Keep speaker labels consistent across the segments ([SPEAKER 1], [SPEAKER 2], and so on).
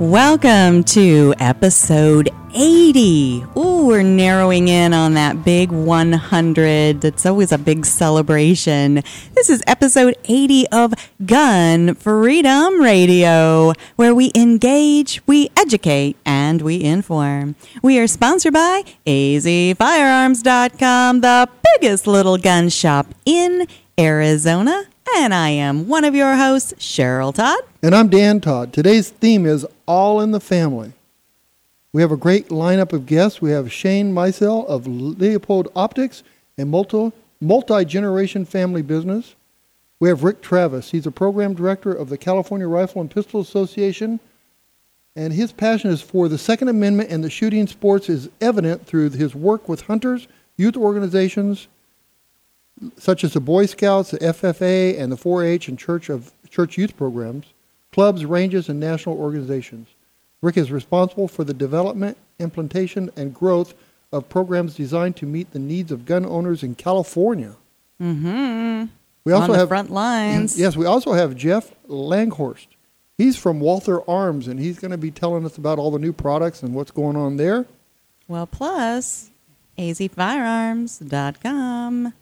[SPEAKER 1] Welcome to episode 80. Ooh, we're narrowing in on that big 100. It's always a big celebration. This is episode 80 of Gun Freedom Radio, where we engage, we educate, and we inform. We are sponsored by azfirearms.com, the biggest little gun shop in Arizona. And I am one of your hosts, Cheryl Todd.
[SPEAKER 2] And I'm Dan Todd. Today's theme is All in the Family. We have a great lineup of guests. We have Shane Meisel of Leupold Optics and multi generation family business. We have Rick Travis. He's a program director of the California Rifle and Pistol Association. And his passion is for the Second Amendment and the shooting sports is evident through his work with hunters, youth organizations, such as the Boy Scouts, the FFA, and the 4-H and Church of Church Youth programs, clubs, ranges, and national organizations. Rick is responsible for the development, implementation, and growth of programs designed to meet the needs of gun owners in California.
[SPEAKER 1] Mm-hmm.
[SPEAKER 2] We also
[SPEAKER 1] On the
[SPEAKER 2] have
[SPEAKER 1] front lines.
[SPEAKER 2] Yes, we also have Jeff Langhorst. He's from Walther Arms, and he's going to be telling us about all the new products and what's going on there.
[SPEAKER 1] Well, plus, azfirearms.com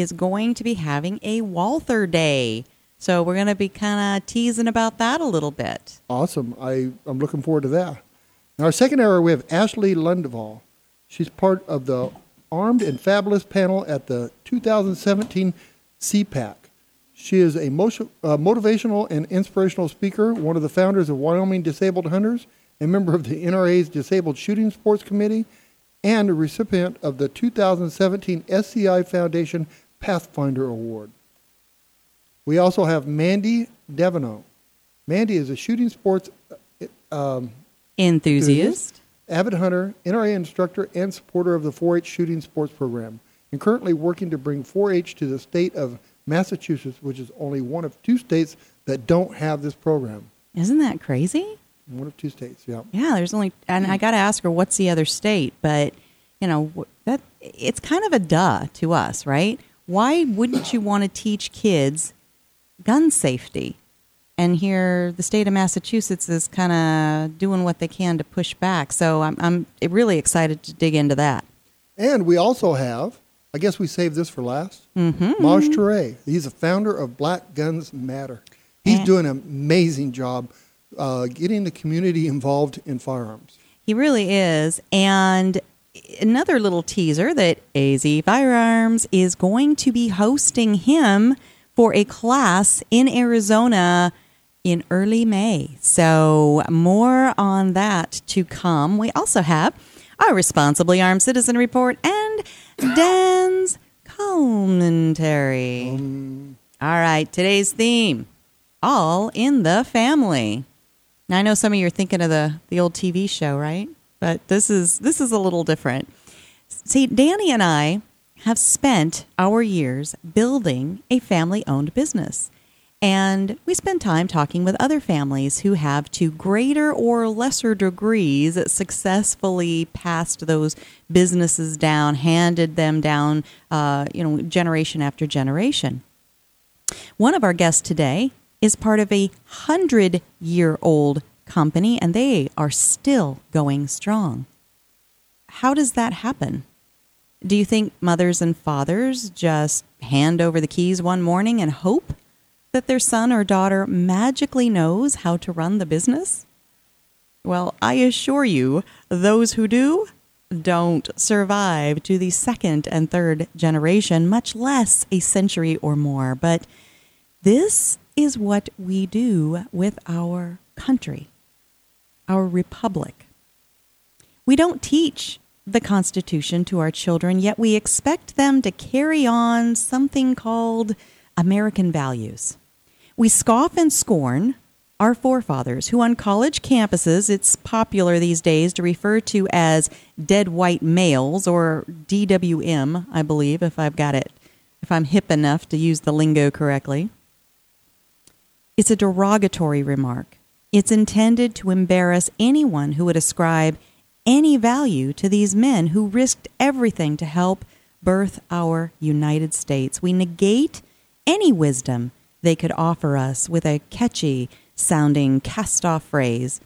[SPEAKER 1] is going to be having a Walther Day. So we're going to be kind of teasing about that a little bit.
[SPEAKER 2] Awesome. I, I'm looking forward to that. In our second hour, we have Ashley Lundeval. She's part of the Armed and Fabulous panel at the 2017 CPAC. She is a motion, uh, motivational and inspirational speaker, one of the founders of Wyoming Disabled Hunters, a member of the NRA's Disabled Shooting Sports Committee, and a recipient of the 2017 SCI Foundation Pathfinder Award. We also have Mandy Devino. Mandy is a shooting sports uh, um,
[SPEAKER 1] Enthusiast.
[SPEAKER 2] avid hunter, NRA instructor, and supporter of the 4-H shooting sports program, and currently working to bring 4-H to the state of Massachusetts, which is only one of two states that don't have this program.
[SPEAKER 1] Isn't that crazy?
[SPEAKER 2] One of two states, yeah.
[SPEAKER 1] Yeah, there's only, and I got to ask her what's the other state, but you know that it's kind of a duh to us, right? Why wouldn't you want to teach kids gun safety? And here, the state of Massachusetts is kind of doing what they can to push back. So I'm, I'm really excited to dig into that.
[SPEAKER 2] And we also have, I guess we saved this for last,
[SPEAKER 1] Mm-hmm.
[SPEAKER 2] Maj. He's a founder of Black Guns Matter. He's
[SPEAKER 1] And-
[SPEAKER 2] doing an amazing job uh, getting the community involved in firearms.
[SPEAKER 1] He really is. And another little teaser that AZ Firearms is going to be hosting him for a class in Arizona in early May. So, more on that to come. We also have our Responsibly Armed Citizen Report and Dan's commentary. Um. All right, today's theme all in the family. Now I know some of you are thinking of the the old TV show, right? But this is this is a little different. See, Danny and I have spent our years building a family-owned business. And we spend time talking with other families who have, to greater or lesser degrees, successfully passed those businesses down, handed them down, uh, you know, generation after generation. One of our guests today is part of a hundred year old company, and they are still going strong. How does that happen? Do you think mothers and fathers just hand over the keys one morning and hope that their son or daughter magically knows how to run the business? Well, I assure you, those who do don't survive to the second and third generation, much less a century or more. But this is what we do with our country, our republic. We don't teach the Constitution to our children, yet we expect them to carry on something called American values. We scoff and scorn our forefathers, who on college campuses, it's popular these days to refer to as dead white males or DWM, I believe, if I've got it, if I'm hip enough to use the lingo correctly. It's a derogatory remark. It's intended to embarrass anyone who would ascribe any value to these men who risked everything to help birth our United States. We negate any wisdom they could offer us with a catchy, sounding cast off phrase,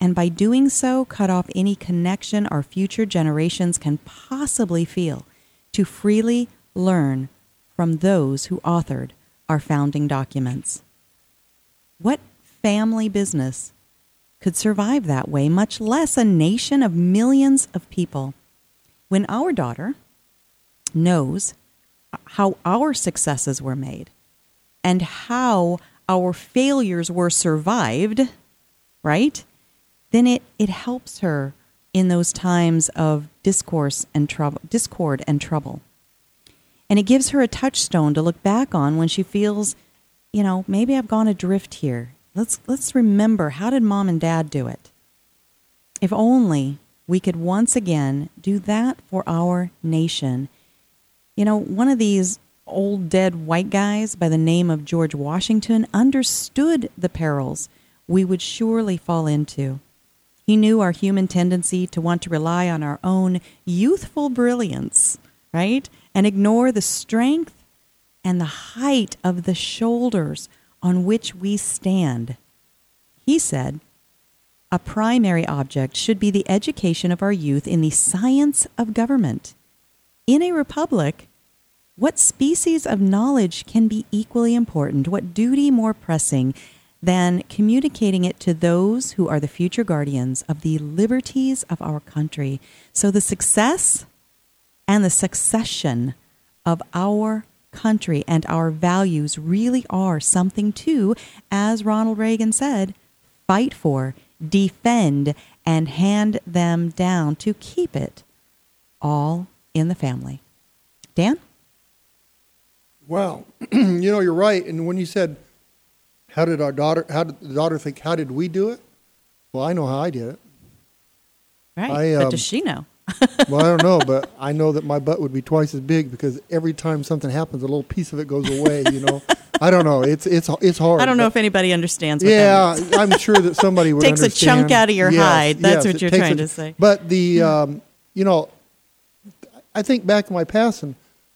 [SPEAKER 1] and by doing so, cut off any connection our future generations can possibly feel to freely learn from those who authored our founding documents. What family business could survive that way, much less a nation of millions of people? When our daughter knows how our successes were made and how our failures were survived, right? Then it, it helps her in those times of discourse and trouble, discord and trouble. And it gives her a touchstone to look back on when she feels, you know, maybe I've gone adrift here. Let's let's remember how did mom and dad do it? If only we could once again do that for our nation. You know, one of these old dead white guys by the name of George Washington understood the perils we would surely fall into. He knew our human tendency to want to rely on our own youthful brilliance, right? And ignore the strength and the height of the shoulders on which we stand. He said, a primary object should be the education of our youth in the science of government. In a republic, what species of knowledge can be equally important? What duty more pressing than communicating it to those who are the future guardians of the liberties of our country? So the success and the succession of our country and our values really are something to, as Ronald Reagan said, fight for, defend, and hand them down to keep it all in the family. Dan?
[SPEAKER 2] Well, you know, you're right. And when you said, how did our daughter, how did the daughter think, how did we do it? Well, I know how I did it.
[SPEAKER 1] Right.
[SPEAKER 2] I,
[SPEAKER 1] but
[SPEAKER 2] um,
[SPEAKER 1] does she know?
[SPEAKER 2] Well, I don't know, but I know that my butt would be twice as big because every time something happens, a little piece of it goes away. You know, I don't know. It's it's it's hard.
[SPEAKER 1] I don't know if anybody understands. What
[SPEAKER 2] Yeah. I'm sure that somebody would
[SPEAKER 1] Takes a chunk out of your
[SPEAKER 2] Yes,
[SPEAKER 1] hide. That's
[SPEAKER 2] yes,
[SPEAKER 1] what you're trying
[SPEAKER 2] a-
[SPEAKER 1] to say.
[SPEAKER 2] But the, um, you know, I think back to my past, and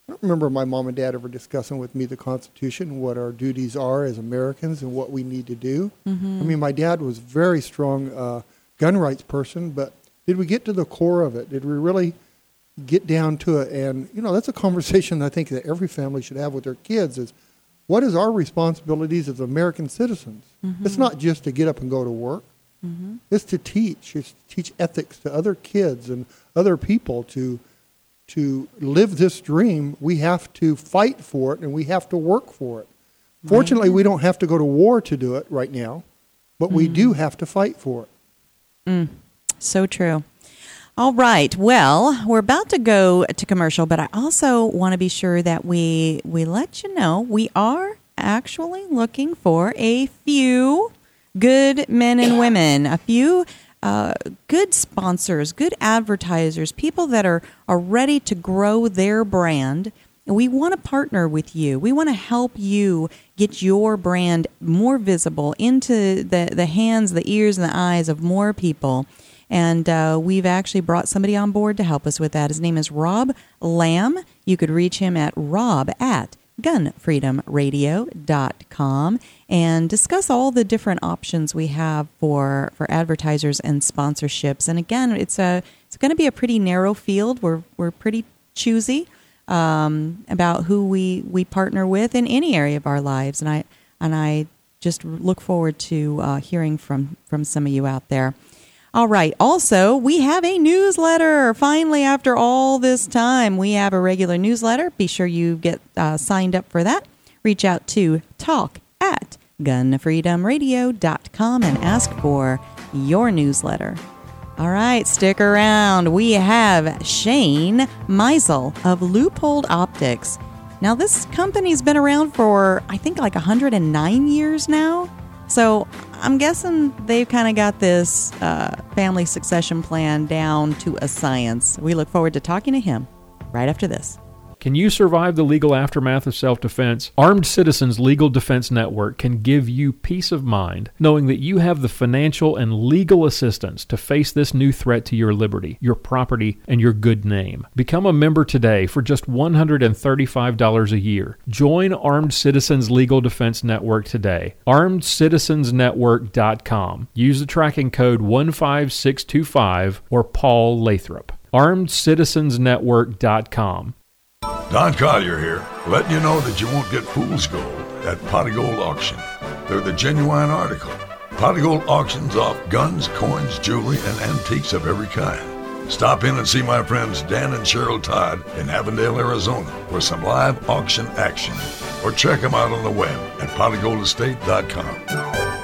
[SPEAKER 2] I don't remember my mom and dad ever discussing with me the Constitution, what our duties are as Americans, and what we need to do.
[SPEAKER 1] Mm-hmm.
[SPEAKER 2] I mean, my dad was very strong uh, gun rights person, but did we get to the core of it? Did we really get down to it? And you know, that's a conversation I think that every family should have with their kids: is what is our responsibilities as American citizens? Mm-hmm. It's not just to get up and go to work. Mm-hmm. It's to teach. It's to teach ethics to other kids and other people to to live this dream. We have to fight for it and we have to work for it. Fortunately, we don't have to go to war to do it right now, but we do mm. have to fight for it. Mm.
[SPEAKER 1] So true. All right. Well, we're about to go to commercial, but I also want to be sure that we we let you know we are actually looking for a few good men and women, a few uh, good sponsors, good advertisers, people that are are ready to grow their brand. We want to partner with you. We want to help you get your brand more visible into the, the hands, the ears, and the eyes of more people. And uh, we've actually brought somebody on board to help us with that. His name is Rob Lamb. You could reach him at rob at gunfreedomradio.com and discuss all the different options we have for, for advertisers and sponsorships. And again, it's a it's going to be a pretty narrow field. We're we're pretty choosy um, about who we, we partner with in any area of our lives. And I and I just look forward to uh, hearing from from some of you out there. All right. Also, we have a newsletter. Finally, after all this time, we have a regular newsletter. Be sure you get uh, signed up for that. Reach out to talk at gunfreedomradio.com and ask for your newsletter. All right, stick around. We have Shane Meisel of Leupold Optics. Now, this company's been around for, I think, like 109 years now. So I'm guessing they've kind of got this uh, family succession plan down to a science. We look forward to talking to him right after this.
[SPEAKER 3] Can you survive the legal aftermath of self defense? Armed Citizens Legal Defense Network can give you peace of mind knowing that you have the financial and legal assistance to face this new threat to your liberty, your property, and your good name. Become a member today for just $135 a year. Join Armed Citizens Legal Defense Network today. ArmedCitizensNetwork.com. Use the tracking code 15625 or Paul Lathrop. ArmedCitizensNetwork.com.
[SPEAKER 4] Don Collier here, letting you know that you won't get fool's gold at Pot of Gold Auction. They're the genuine article. Pot of Gold auctions off guns, coins, jewelry, and antiques of every kind. Stop in and see my friends Dan and Cheryl Todd in Avondale, Arizona for some live auction action. Or check them out on the web at potofgoldestate.com.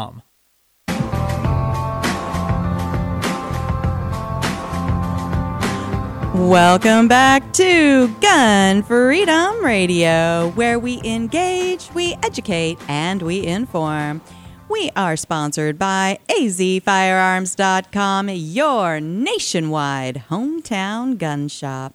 [SPEAKER 1] Welcome back to Gun Freedom Radio, where we engage, we educate, and we inform. We are sponsored by azfirearms.com, your nationwide hometown gun shop.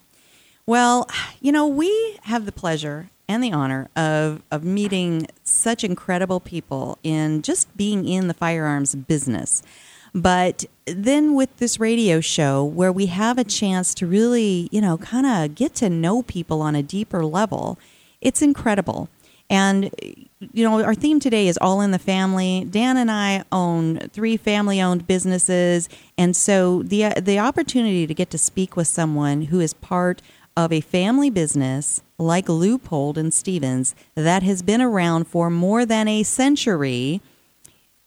[SPEAKER 1] Well, you know, we have the pleasure and the honor of, of meeting such incredible people in just being in the firearms business. But then with this radio show where we have a chance to really, you know, kind of get to know people on a deeper level, it's incredible. And you know, our theme today is all in the family. Dan and I own three family-owned businesses, and so the the opportunity to get to speak with someone who is part of a family business like Leupold and Stevens that has been around for more than a century,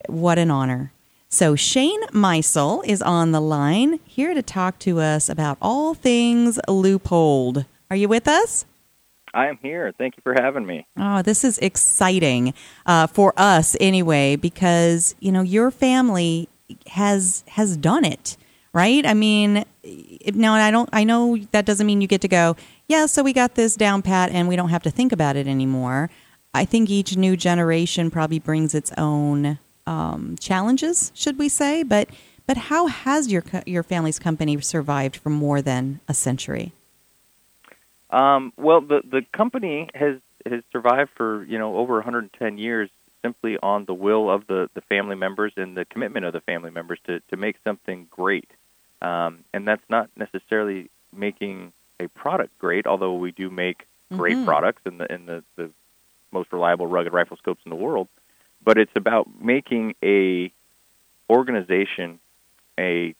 [SPEAKER 1] what an honor. So, Shane Meisel is on the line here to talk to us about all things Leupold. Are you with us?
[SPEAKER 5] I am here. Thank you for having me.
[SPEAKER 1] Oh, this is exciting uh, for us anyway, because you know your family has has done it, right? I mean, now I don't. I know that doesn't mean you get to go. Yeah, so we got this down pat, and we don't have to think about it anymore. I think each new generation probably brings its own um, challenges, should we say? But but how has your your family's company survived for more than a century?
[SPEAKER 5] Um, well, the the company has has survived for you know over 110 years simply on the will of the the family members and the commitment of the family members to to make something great. Um, and that's not necessarily making a product great, although we do make great mm-hmm. products and the in the, the most reliable rugged rifle scopes in the world but it's about making a organization, a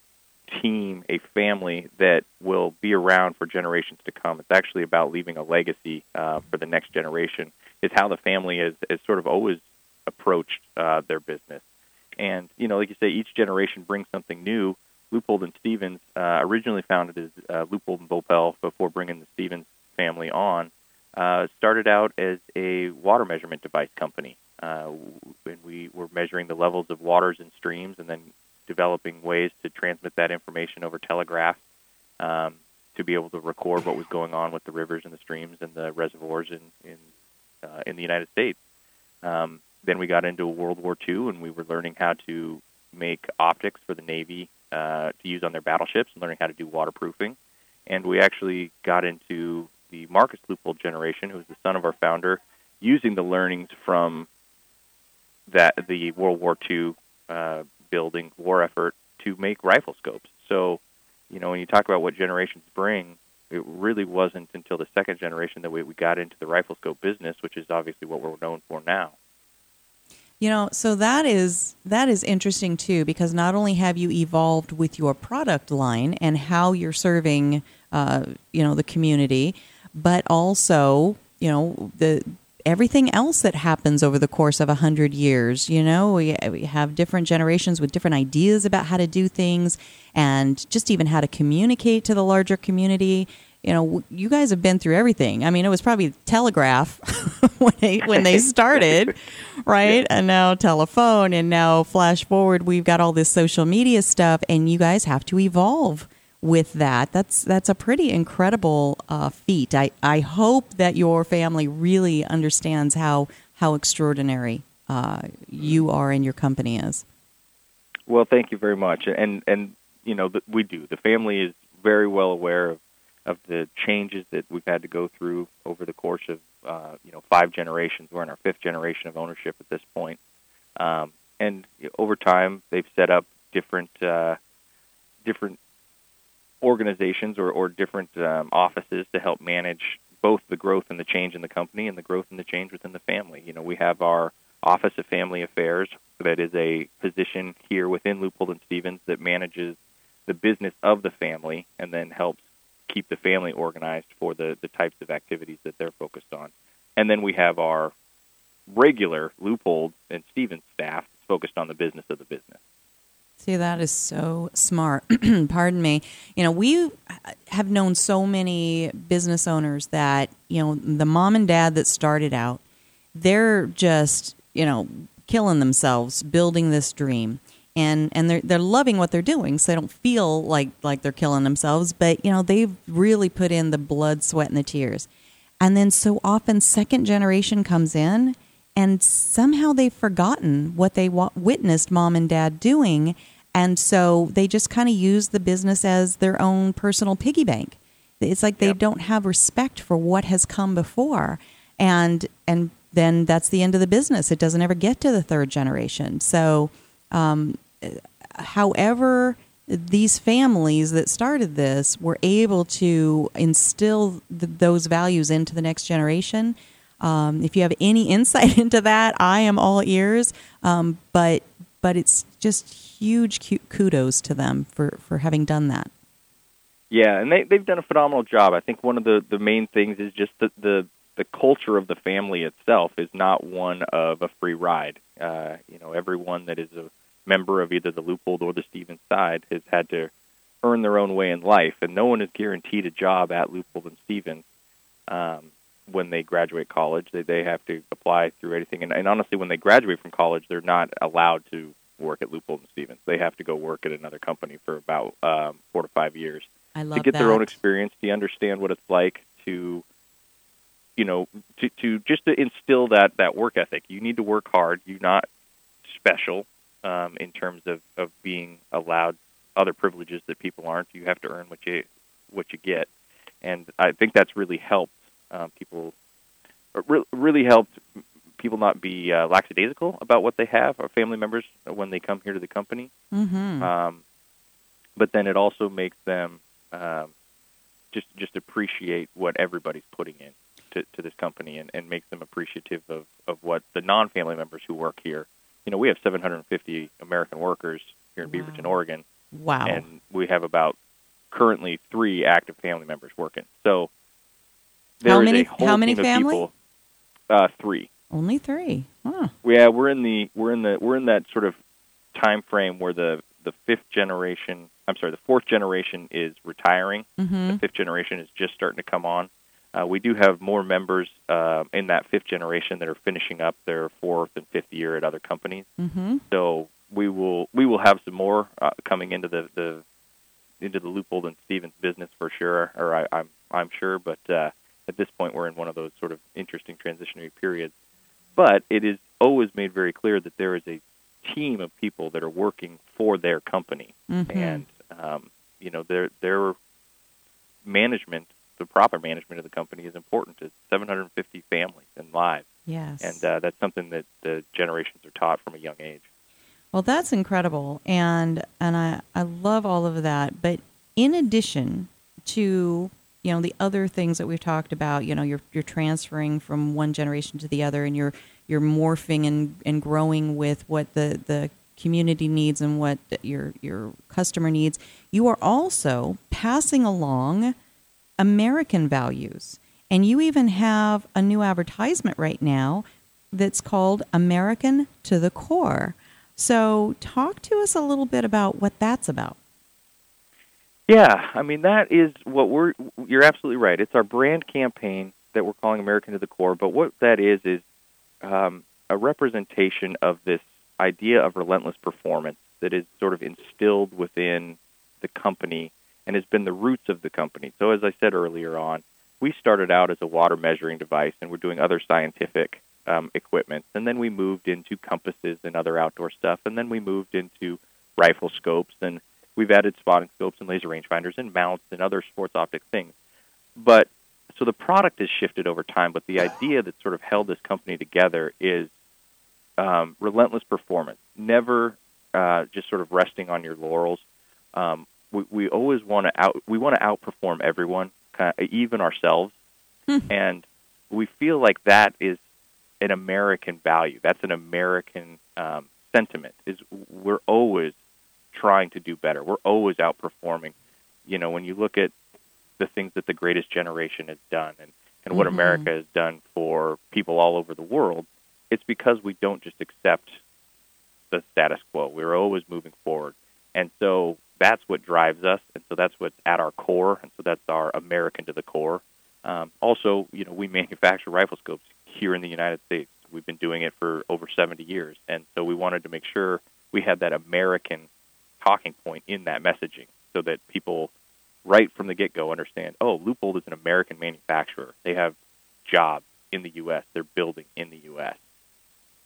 [SPEAKER 5] team, a family that will be around for generations to come. It's actually about leaving a legacy uh, for the next generation. Is how the family has, has sort of always approached uh, their business. And you know, like you say, each generation brings something new. Leupold and Stevens uh, originally founded as uh, Leupold and Voelpel before bringing the Stevens family on. Uh, started out as a water measurement device company, uh, and we were measuring the levels of waters and streams, and then developing ways to transmit that information over telegraph um, to be able to record what was going on with the rivers and the streams and the reservoirs in in, uh, in the United States. Um, then we got into World War II, and we were learning how to make optics for the Navy uh, to use on their battleships, and learning how to do waterproofing. And we actually got into the Marcus Leupold generation, who was the son of our founder, using the learnings from that the World War II uh, building war effort to make rifle scopes. So, you know, when you talk about what generations bring, it really wasn't until the second generation that we, we got into the rifle scope business, which is obviously what we're known for now.
[SPEAKER 1] You know, so that is that is interesting too because not only have you evolved with your product line and how you're serving, uh, you know, the community, but also, you know, the everything else that happens over the course of a hundred years. You know, we, we have different generations with different ideas about how to do things, and just even how to communicate to the larger community you know, you guys have been through everything. I mean, it was probably telegraph when they when they started, right? And now telephone, and now flash forward, we've got all this social media stuff, and you guys have to evolve with that. That's that's a pretty incredible uh, feat. I I hope that your family really understands how how extraordinary uh, you are and your company is.
[SPEAKER 5] Well, thank you very much, and and you know we do. The family is very well aware of of the changes that we've had to go through over the course of uh, you know five generations. We're in our fifth generation of ownership at this point, um, and over time they've set up different uh, different organizations or, or different um, offices to help manage both the growth and the change in the company and the growth and the change within the family. You know, we have our Office of Family Affairs that is a position here within Leupold and Stevens that manages the business of the family and then helps keep the family organized for the, the types of activities that they're focused on. And then we have our regular Leupold and Stevens staff focused on the business of the business.
[SPEAKER 1] See, that is so smart. Pardon me. You know, we have known so many business owners that, you know, the mom and dad that started out, they're just, you know, killing themselves building this dream and and they're they're loving what they're doing, so they don't feel like like they're killing themselves. But you know, they've really put in the blood, sweat, and the tears. And then so often, second generation comes in, and somehow they've forgotten what they wa- witnessed mom and dad doing, and so they just kind of use the business as their own personal piggy bank. It's like they yep. don't have respect for what has come before, and and then that's the end of the business. It doesn't ever get to the third generation. So. Um, however these families that started this were able to instill th- those values into the next generation. Um, if you have any insight into that, I am all ears. Um, but but it's just huge kudos to them for, for having done that.
[SPEAKER 5] Yeah, and they they've done a phenomenal job. I think one of the, the main things is just the, the the culture of the family itself is not one of a free ride. Uh, you know, everyone that is a member of either the Leupold or the Stevens side has had to earn their own way in life, and no one is guaranteed a job at Leupold and Stevens um, when they graduate college. They they have to apply through anything, and, and honestly, when they graduate from college, they're not allowed to work at Leupold and Stevens. They have to go work at another company for about um, four to five years
[SPEAKER 1] to
[SPEAKER 5] get
[SPEAKER 1] that.
[SPEAKER 5] their own experience, to understand what it's like to you know to to just to instill that that work ethic. You need to work hard. You're not special um, in terms of, of being allowed other privileges that people aren't. You have to earn what you what you get, and I think that's really helped um, people. Re- really helped people not be uh, lackadaisical about what they have or family members when they come here to the company.
[SPEAKER 1] Mm-hmm.
[SPEAKER 5] Um, but then it also makes them um, just just appreciate what everybody's putting in to, to this company and, and makes them appreciative of, of what the non-family members who work here you know, we have 750 American workers here in wow. Beaverton, Oregon.
[SPEAKER 1] Wow.
[SPEAKER 5] And we have about currently three active family members working. So there
[SPEAKER 1] how many, how many family?
[SPEAKER 5] People, uh, three.
[SPEAKER 1] Only three. Huh.
[SPEAKER 5] Yeah, we're in the we're in the we're in that sort of time frame where the the fifth generation, I'm sorry, the fourth generation is retiring.
[SPEAKER 1] Mm-hmm.
[SPEAKER 5] The fifth generation is just starting to come on. Uh, we do have more members uh, in that fifth generation that are finishing up their fourth and fifth year at other companies.
[SPEAKER 1] Mm-hmm.
[SPEAKER 5] So we will we will have some more uh, coming into the, the into the Leupold and Stevens business for sure, or I, I'm I'm sure. But uh, at this point, we're in one of those sort of interesting transitionary periods. But it is always made very clear that there is a team of people that are working for their company,
[SPEAKER 1] mm-hmm.
[SPEAKER 5] and um, you know their their management the proper management of the company is important to 750 families and lives.
[SPEAKER 1] Yes.
[SPEAKER 5] and uh, that's something that the generations are taught from a young age.
[SPEAKER 1] Well, that's incredible, and and I I love all of that. But in addition to you know the other things that we've talked about, you know, you're you're transferring from one generation to the other, and you're you're morphing and, and growing with what the the community needs and what your your customer needs. You are also passing along American values, and you even have a new advertisement right now that's called American to the Core. So, talk to us a little bit about what that's about.
[SPEAKER 5] Yeah, I mean that is what we're. You're absolutely right. It's our brand campaign that we're calling American to the Core. But what that is is um, a representation of this idea of relentless performance that is sort of instilled within the company and has been the roots of the company. So, as I said earlier on, we started out as a water measuring device, and we're doing other scientific um, equipment, and then we moved into compasses and other outdoor stuff, and then we moved into rifle scopes and We've added spotting scopes and laser rangefinders and mounts and other sports optic things. But so the product has shifted over time, but the idea that sort of held this company together is um, relentless performance, never uh, just sort of resting on your laurels. Um, we, we always want to out we want to outperform everyone, kind of, even ourselves, and we feel like that is an American value. That's an American um, sentiment. Is we're always trying to do better. We're always outperforming. You know, when you look at the things that the greatest generation has done and, and what
[SPEAKER 1] Mhm.
[SPEAKER 5] America has done for people all over the world, it's because we don't just accept the status quo. We're always moving forward. And so that's what drives us. And so that's what's at our core. And so that's our American to the core. Um, also, you know, we manufacture rifle scopes here in the United States. We've been doing it for over 70 years. And so we wanted to make sure we had that American talking point in that messaging so that people right from the get go understand oh, Leupold is an American manufacturer. They have jobs in the U.S., they're building in the U.S.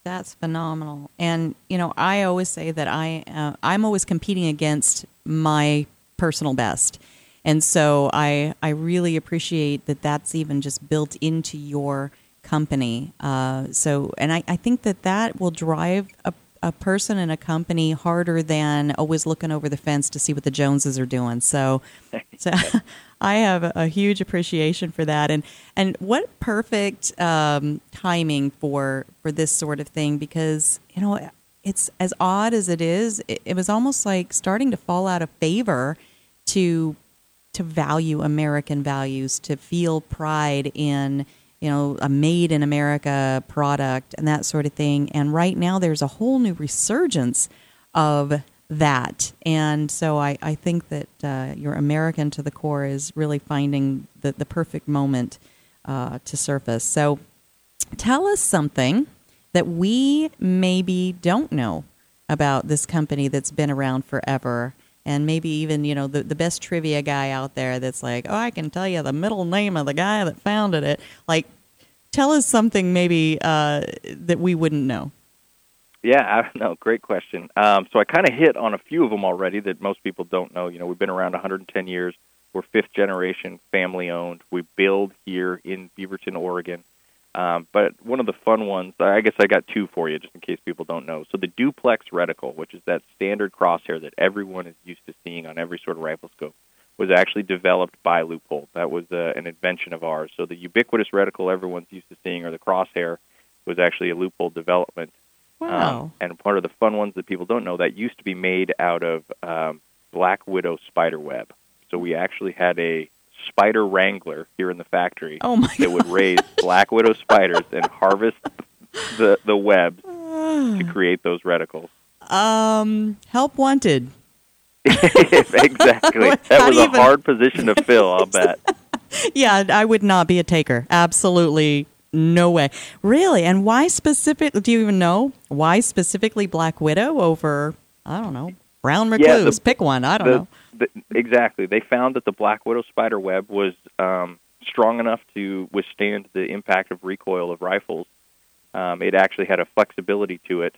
[SPEAKER 1] That's phenomenal. And you know, I always say that I uh, I'm always competing against my personal best. And so I I really appreciate that that's even just built into your company. Uh, so and I, I think that that will drive a, a person and a company harder than always looking over the fence to see what the Joneses are doing. So so I have a, huge appreciation for that, and and what perfect um, timing for for this sort of thing because you know it's as odd as it is. It, it was almost like starting to fall out of favor to to value American values, to feel pride in you know a made in America product and that sort of thing. And right now, there's a whole new resurgence of that. And so I, I think that uh, your American to the core is really finding the, the perfect moment uh, to surface. So tell us something that we maybe don't know about this company that's been around forever. And maybe even, you know, the, the best trivia guy out there that's like, oh, I can tell you the middle name of the guy that founded it. Like, tell us something maybe uh, that we wouldn't know.
[SPEAKER 5] Yeah, I, no, great question. Um, so I kind of hit on a few of them already that most people don't know. You know, we've been around 110 years. We're fifth generation, family owned. We build here in Beaverton, Oregon. Um, but one of the fun ones, I guess I got two for you, just in case people don't know. So the duplex reticle, which is that standard crosshair that everyone is used to seeing on every sort of rifle scope, was actually developed by Leupold. That was uh, an invention of ours. So the ubiquitous reticle everyone's used to seeing, or the crosshair, was actually a Leupold development.
[SPEAKER 1] Wow.
[SPEAKER 5] Um, and part of the fun ones that people don't know that used to be made out of um, black widow spider web. So we actually had a spider wrangler here in the factory
[SPEAKER 1] Oh my
[SPEAKER 5] that would raise black widow spiders and harvest the the web to create those reticles.
[SPEAKER 1] Um, help wanted.
[SPEAKER 5] exactly. That was a
[SPEAKER 1] even-
[SPEAKER 5] hard position to fill, I'll bet.
[SPEAKER 1] Yeah, I would not be a taker. Absolutely no way. Really? And why specific? Do you even know why specifically Black Widow over? I don't know. Brown
[SPEAKER 5] Yeah,
[SPEAKER 1] recluse.
[SPEAKER 5] the-
[SPEAKER 1] Pick one. I don't
[SPEAKER 5] The-
[SPEAKER 1] know.
[SPEAKER 5] The- exactly. They found that the black widow spider web was um, strong enough to withstand the impact of recoil of rifles. Um, it actually had a flexibility to it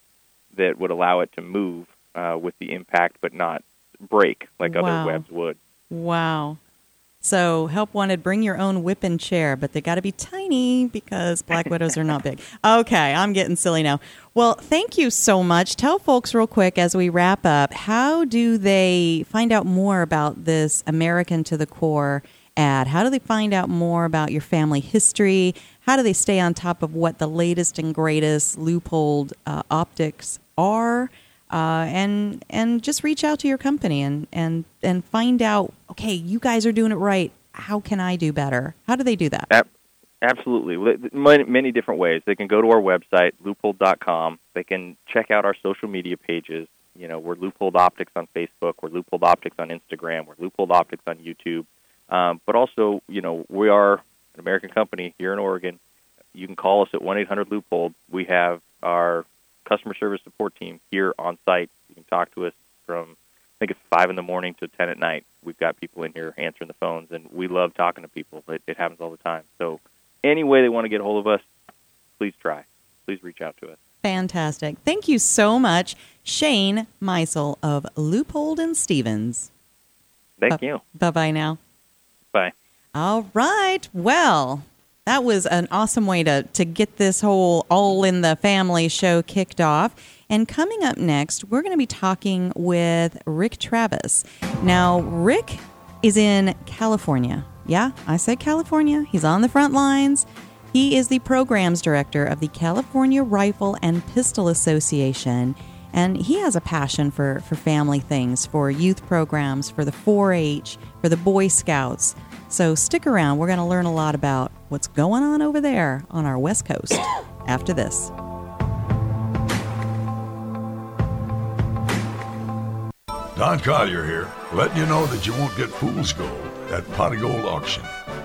[SPEAKER 5] that would allow it to move uh, with the impact, but not break like
[SPEAKER 1] Wow.
[SPEAKER 5] other webs would.
[SPEAKER 1] Wow. So, help wanted, bring your own whip and chair, but they got to be tiny because black widows are not big. Okay, I'm getting silly now. Well, thank you so much. Tell folks real quick as we wrap up how do they find out more about this American to the Core ad? How do they find out more about your family history? How do they stay on top of what the latest and greatest Leupold uh, optics are? Uh, and and just reach out to your company and and and find out. Okay, you guys are doing it right. How can I do better? How do they do that?
[SPEAKER 5] Absolutely, many, different ways. They can go to our website, leupold.com. They can check out our social media pages. You know, we're Leupold Optics on Facebook. We're Leupold Optics on Instagram. We're Leupold Optics on YouTube. Um, but also, you know, we are an American company here in Oregon. You can call us at one eight hundred Leupold. We have our customer service support team here on site. You can talk to us from I think it's five in the morning to ten at night. We've got people in here answering the phones, and we love talking to people. It, it happens all the time. So any way they want to get a hold of us, please try. Please reach out to us.
[SPEAKER 1] Fantastic. Thank you so much, Shane Meisel of Leupold and Stevens.
[SPEAKER 5] Thank you.
[SPEAKER 1] Bye bye now.
[SPEAKER 5] Bye.
[SPEAKER 1] All right. Well, that was an awesome way to, to get this whole All in the Family show kicked off. And coming up next, we're going to be talking with Rick Travis. Now, Rick is in California. Yeah, I said California. He's on the front lines. He is the programs director of the California Rifle and Pistol Association. And he has a passion for, for family things, for youth programs, for the 4 H, for the Boy Scouts. So stick around. We're going to learn a lot about what's going on over there on our West Coast after this.
[SPEAKER 4] Don Collier here, letting you know that you won't get fool's gold at Pot of Gold Auction.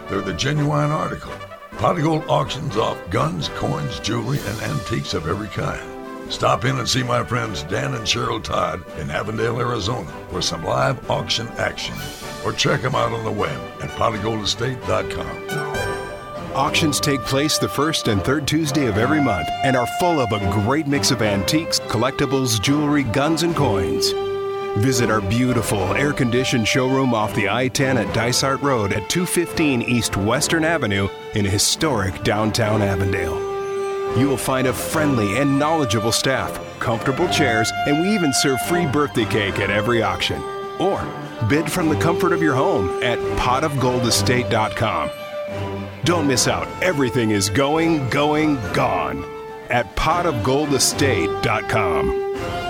[SPEAKER 4] They're the genuine article. Pot of Gold auctions off guns, coins, jewelry, and antiques of every kind. Stop in and see my friends Dan and Cheryl Todd in Avondale, Arizona for some live auction action or check them out on the web at potofgoldestate.com.
[SPEAKER 6] Auctions take place the first and third Tuesday of every month and are full of a great mix of antiques, collectibles, jewelry, guns, and coins. Visit our beautiful air conditioned showroom off the I 10 at Dysart Road at 215 East Western Avenue in historic downtown Avondale. You will find a friendly and knowledgeable staff, comfortable chairs, and we even serve free birthday cake at every auction. Or Bid from the comfort of your home at potofgoldestate.com. Don't miss out. Everything is going, going, gone at potofgoldestate.com.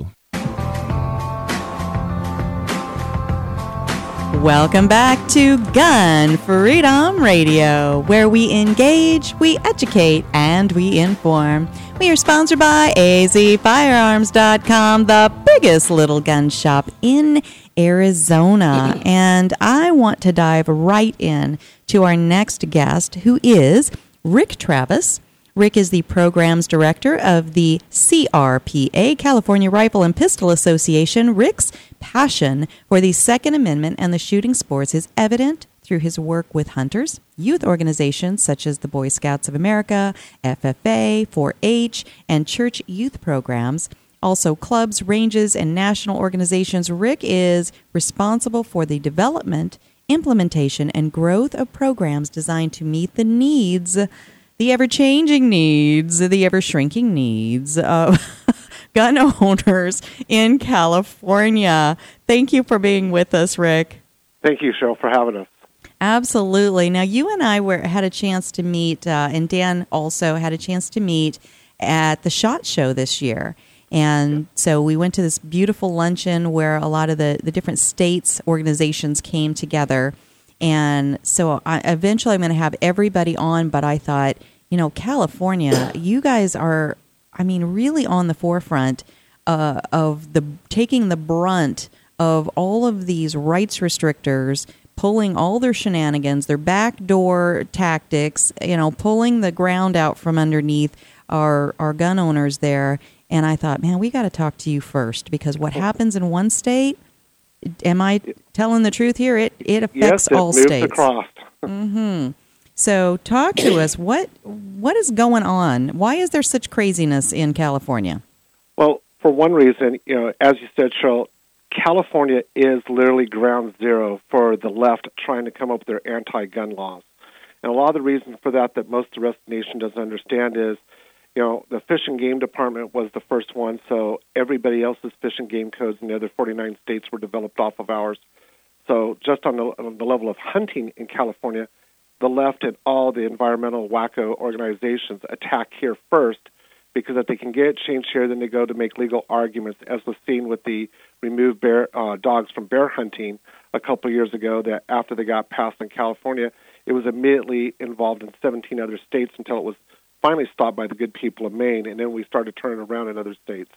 [SPEAKER 1] Welcome back to Gun Freedom Radio, where we engage, we educate, and we inform. We are sponsored by azfirearms.com, the biggest little gun shop in Arizona. And I want to dive right in to our next guest, who is Rick Travis. Rick is the programs director of the CRPA, California Rifle and Pistol Association. Rick's passion for the Second Amendment and the shooting sports is evident through his work with hunters, youth organizations such as the Boy Scouts of America, FFA, 4 H, and church youth programs. Also, clubs, ranges, and national organizations. Rick is responsible for the development, implementation, and growth of programs designed to meet the needs the ever changing needs, the ever shrinking needs of gun owners in California. Thank you for being with us, Rick.
[SPEAKER 7] Thank you, Cheryl, for having us.
[SPEAKER 1] Absolutely. Now, you and I were had a chance to meet, uh, and Dan also had a chance to meet at the Shot Show this year. And so we went to this beautiful luncheon where a lot of the, the different states organizations came together. And so I, eventually I'm going to have everybody on, but I thought, you know, California, you guys are, I mean, really on the forefront uh, of the taking the brunt of all of these rights restrictors pulling all their shenanigans, their backdoor tactics, you know, pulling the ground out from underneath our our gun owners there. And I thought, man, we got to talk to you first because what happens in one state, am I telling the truth here? It it affects
[SPEAKER 7] yes, it
[SPEAKER 1] all
[SPEAKER 7] moves
[SPEAKER 1] states.
[SPEAKER 7] across.
[SPEAKER 1] hmm So talk to us. What what is going on? Why is there such craziness in California?
[SPEAKER 7] Well, for one reason, you know, as you said, Cheryl, California is literally ground zero for the left trying to come up with their anti-gun laws. And a lot of the reasons for that that most of the rest of the nation doesn't understand is, you know, the Fish and Game Department was the first one, so everybody else's fish and game codes in the other 49 states were developed off of ours. So just on the, on the level of hunting in California, the left and all the environmental wacko organizations attack here first because if they can get changed here, then they go to make legal arguments, as was seen with the removed bear uh, dogs from bear hunting a couple of years ago. That after they got passed in California, it was immediately involved in 17 other states until it was finally stopped by the good people of Maine, and then we started turning around in other states.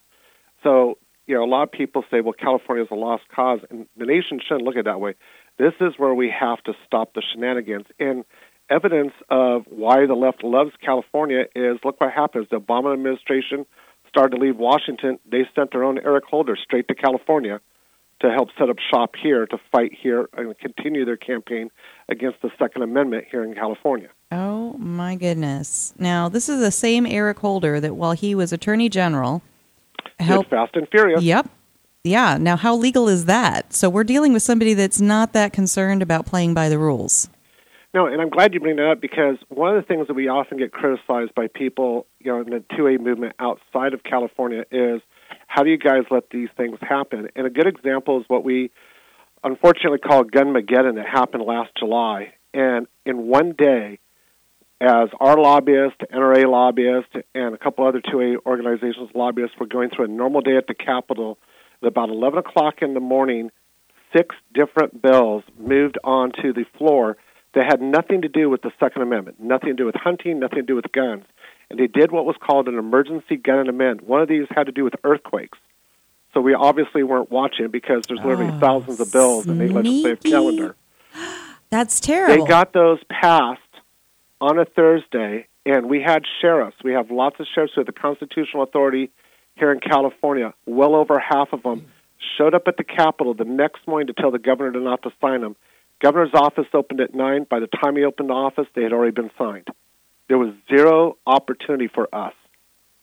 [SPEAKER 7] So, you know, a lot of people say, well, California is a lost cause, and the nation shouldn't look at it that way. This is where we have to stop the shenanigans. And evidence of why the left loves California is look what happens. The Obama administration started to leave Washington. They sent their own Eric Holder straight to California to help set up shop here to fight here and continue their campaign against the Second Amendment here in California.
[SPEAKER 1] Oh my goodness! Now this is the same Eric Holder that while he was Attorney General,
[SPEAKER 7] helped Fast and Furious.
[SPEAKER 1] Yep. Yeah. Now, how legal is that? So we're dealing with somebody that's not that concerned about playing by the rules.
[SPEAKER 7] No, and I'm glad you bring that up because one of the things that we often get criticized by people, you know, in the 2A movement outside of California is how do you guys let these things happen? And a good example is what we unfortunately call Gunmageddon that happened last July. And in one day, as our lobbyists, NRA lobbyists, and a couple other 2A organizations lobbyists were going through a normal day at the Capitol, at about 11 o'clock in the morning, six different bills moved onto the floor that had nothing to do with the Second Amendment, nothing to do with hunting, nothing to do with guns. And they did what was called an emergency gun amendment. One of these had to do with earthquakes. So we obviously weren't watching because there's literally
[SPEAKER 1] Oh,
[SPEAKER 7] thousands of bills in the legislative calendar.
[SPEAKER 1] That's terrible.
[SPEAKER 7] They got those passed on a Thursday, and we had sheriffs. We have lots of sheriffs who have the constitutional authority here in California. Well over half of them showed up at the Capitol the next morning to tell the governor to not to sign them. Governor's office opened at nine. By the time he opened the office, they had already been signed. There was zero opportunity for us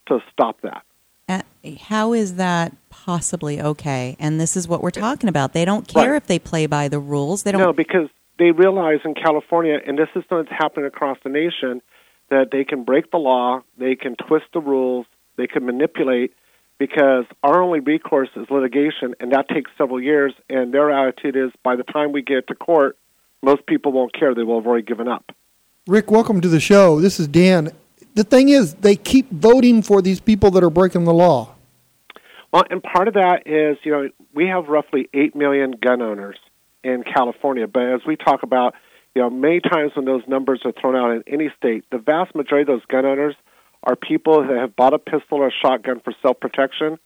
[SPEAKER 7] to stop that.
[SPEAKER 1] Uh, how is that possibly okay? And this is what we're talking about. They don't care
[SPEAKER 7] Right.
[SPEAKER 1] if they play by the rules. They don't.
[SPEAKER 7] No, because they realize in California, and this is something that's happening across the nation, that they can break the law, they can twist the rules, they can manipulate, because our only recourse is litigation, and that takes several years. And their attitude is, by the time we get to court, most people won't care; they will have already given up.
[SPEAKER 2] Rick, welcome to the show. This is Dan. The thing is, they keep voting for these people that are breaking the law.
[SPEAKER 7] Well, and part of that is, you know, we have roughly 8 million gun owners in California. But as we talk about, you know, many times when those numbers are thrown out in any state, the vast majority of those gun owners are people that have bought a pistol or a shotgun for self protection,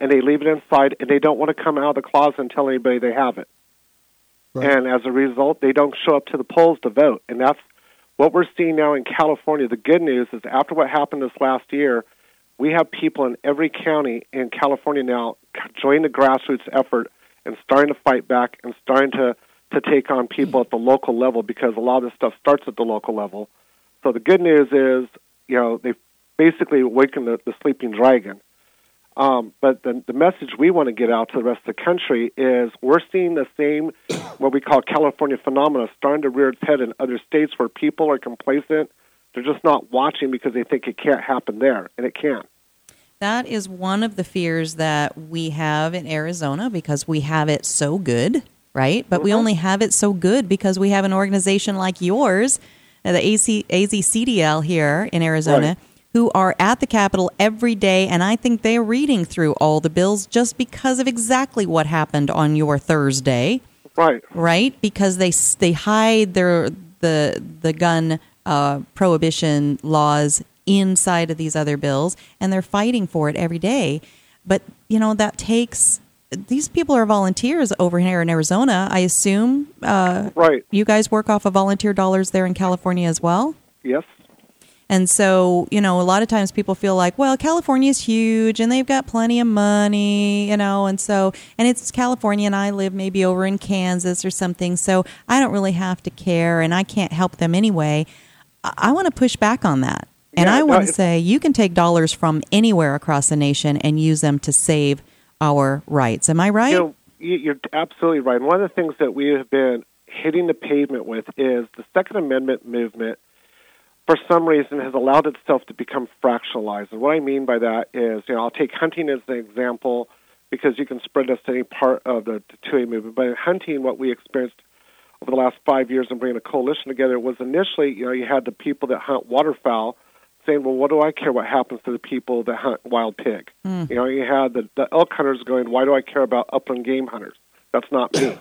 [SPEAKER 7] and they leave it inside, and they don't want to come out of the closet and tell anybody they have it. And as a result, they don't show up to the polls to vote. And that's what we're seeing now in California. The good news is after what happened this last year, we have people in every county in California now join the grassroots effort and starting to fight back and starting to, to take on people at the local level because a lot of this stuff starts at the local level. So the good news is, you know, they've basically awakened the, the sleeping dragon. Um, but the, the message we want to get out to the rest of the country is we're seeing the same, what we call California phenomena, starting to rear its head in other states where people are complacent. They're just not watching because they think it can't happen there, and it can.
[SPEAKER 1] That is one of the fears that we have in Arizona because we have it so good, right? But we only have it so good because we have an organization like yours, the AC, AZCDL here in Arizona,
[SPEAKER 7] Right.
[SPEAKER 1] Who are at the Capitol every day, and I think they're reading through all the bills just because of exactly what happened on your Thursday,
[SPEAKER 7] Right.
[SPEAKER 1] right? Because they they hide their the the gun uh, prohibition laws inside of these other bills, and they're fighting for it every day. But you know that takes. These people are volunteers over here in Arizona. I assume. Uh,
[SPEAKER 7] Right.
[SPEAKER 1] You guys work off of volunteer dollars there in California as well.
[SPEAKER 7] Yes.
[SPEAKER 1] And so, you know, a lot of times people feel like, well, California's huge and they've got plenty of money, you know, and so, and it's California and I live maybe over in Kansas or something. So I don't really have to care and I can't help them anyway. I, I want to push back on that. And
[SPEAKER 7] Yeah,
[SPEAKER 1] I want to
[SPEAKER 7] it's-
[SPEAKER 1] say you can take dollars from anywhere across the nation and use them to save our rights. Am I right?
[SPEAKER 7] You know, you're absolutely right. And one of the things that we have been hitting the pavement with is the Second Amendment movement, for some reason, has allowed itself to become fractionalized. And what I mean by that is, you know, I'll take hunting as an example because you can spread this to any part of the 2A movement. But in hunting, what we experienced over the last five years in bringing a coalition together was initially, you know, you had the people that hunt waterfowl saying, well, what do I care what happens to the people that hunt wild pig?
[SPEAKER 1] Hmm.
[SPEAKER 7] You know, you had the, the elk hunters going, why do I care about upland game hunters? That's not me.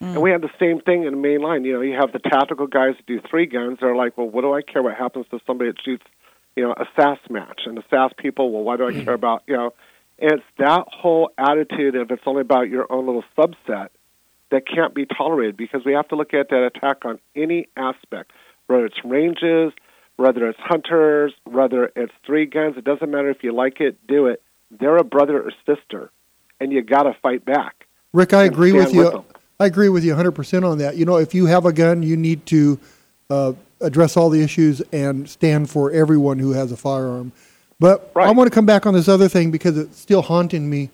[SPEAKER 7] And we had the same thing in the main line. You know, you have the tactical guys that do three guns. They're like, well, what do I care what happens to somebody that shoots, you know, a SASS match? And the SASS people, well, why do I mm-hmm. care about, you know? And it's that whole attitude of it's only about your own little subset that can't be tolerated because we have to look at that attack on any aspect, whether it's ranges, whether it's hunters, whether it's three guns. It doesn't matter if you like it, do it. They're a brother or sister, and you got to fight back.
[SPEAKER 2] Rick, I agree with you.
[SPEAKER 7] them.
[SPEAKER 2] I agree with you 100% on that. You know, if you have a gun, you need to uh, address all the issues and stand for everyone who has a firearm. But I want to come back on this other thing because it's still haunting me.